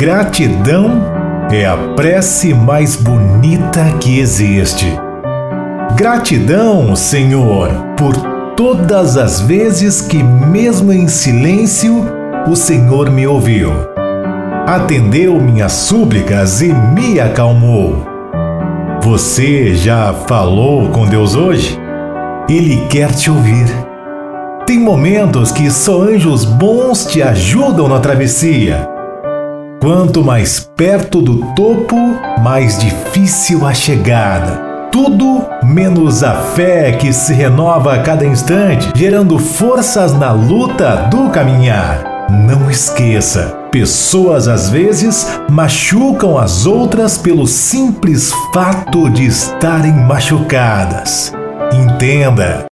Gratidão é a prece mais bonita que existe. Gratidão, Senhor, por todas as vezes que, mesmo em silêncio, o Senhor me ouviu. Atendeu minhas súplicas e me acalmou. Você já falou com Deus hoje? Ele quer te ouvir. Tem momentos que só anjos bons te ajudam na travessia. Quanto mais perto do topo, mais difícil a chegada. Tudo menos a fé que se renova a cada instante, gerando forças na luta do caminhar. Não esqueça, pessoas às vezes machucam as outras pelo simples fato de estarem machucadas. Entenda,